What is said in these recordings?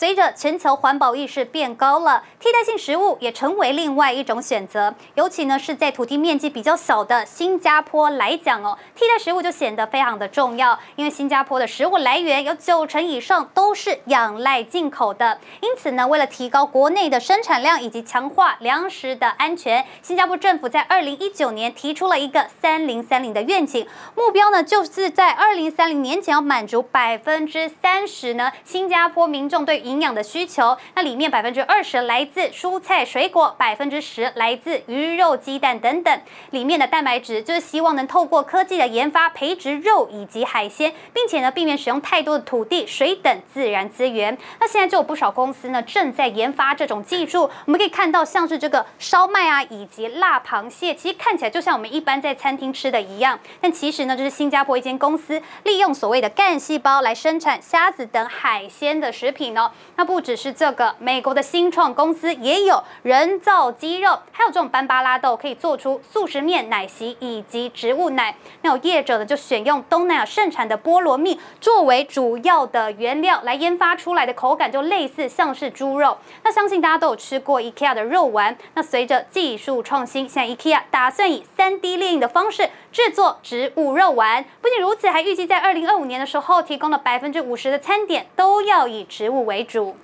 随着全球环保意识变高了，替代性食物也成为另外一种选择。尤其呢是在土地面积比较小的新加坡来讲哦，替代食物就显得非常的重要。因为新加坡的食物来源有九成以上都是仰赖进口的，因此呢，为了提高国内的生产量以及强化粮食的安全，新加坡政府在二零一九年提出了一个三零三零的愿景，目标呢就是在二零三零年前要满足百分之三十呢新加坡民众对营养的需求，那里面百分之二十来自蔬菜水果，百分之十来自鱼肉鸡蛋等等。里面的蛋白质就是希望能透过科技的研发培植肉以及海鲜，并且呢避免使用太多的土地、水等自然资源。那现在就有不少公司呢正在研发这种技术。我们可以看到，像是这个烧麦啊，以及辣螃蟹，其实看起来就像我们一般在餐厅吃的一样。但其实呢，这是新加坡一间公司利用所谓的干细胞来生产虾子等海鲜的食品哦。那不只是这个，美国的新创公司也有人造鸡肉，还有这种班巴拉豆可以做出速食面、奶昔以及植物奶。那有业者呢，就选用东南亚盛产的菠萝蜜作为主要的原料来研发出来的口感，就类似像是猪肉。那相信大家都有吃过 IKEA 的肉丸。那随着技术创新，现在 IKEA 打算以 3D 列印的方式制作植物肉丸。不仅如此，还预计在2025年的时候，提供了百分之五十的餐点都要以植物为主。true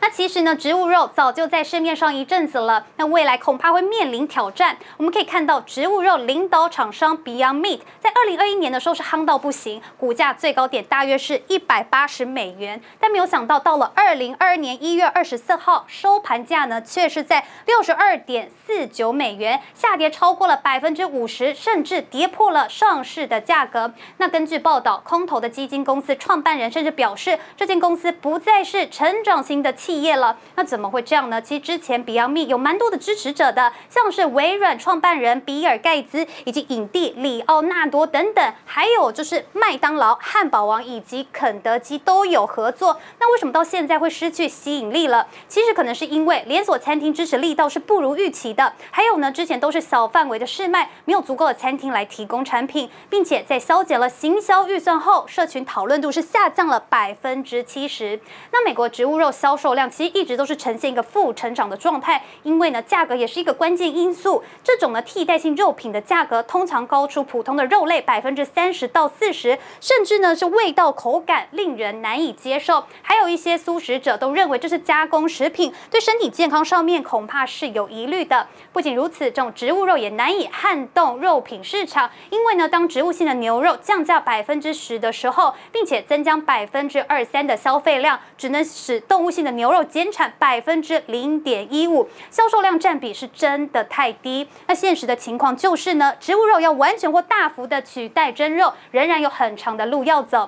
那其实呢，植物肉早就在市面上一阵子了，那未来恐怕会面临挑战。我们可以看到，植物肉领导厂商 Beyond Meat 在二零二一年的时候是夯到不行，股价最高点大约是一百八十美元，但没有想到到了二零二二年一月二十四号收盘价呢，却是在六十二点四九美元，下跌超过了百分之五十，甚至跌破了上市的价格。那根据报道，空投的基金公司创办人甚至表示，这间公司不再是成长型的。企业了，那怎么会这样呢？其实之前 Beyond Meat 有蛮多的支持者的，像是微软创办人比尔盖茨以及影帝里奥纳多等等，还有就是麦当劳、汉堡王以及肯德基都有合作。那为什么到现在会失去吸引力了？其实可能是因为连锁餐厅支持力道是不如预期的，还有呢，之前都是小范围的试卖，没有足够的餐厅来提供产品，并且在削减了行销预算后，社群讨论度是下降了百分之七十。那美国植物肉销售量其实一直都是呈现一个负成长的状态，因为呢，价格也是一个关键因素。这种呢，替代性肉品的价格通常高出普通的肉类百分之三十到四十，甚至呢是味道口感令人难以接受。还有一些素食者都认为这是加工食品，对身体健康上面恐怕是有疑虑的。不仅如此，这种植物肉也难以撼动肉品市场，因为呢，当植物性的牛肉降价百分之十的时候，并且增加百分之二三的消费量，只能使动物性的牛牛肉减产百分之零点一五，销售量占比是真的太低。那现实的情况就是呢，植物肉要完全或大幅的取代真肉，仍然有很长的路要走。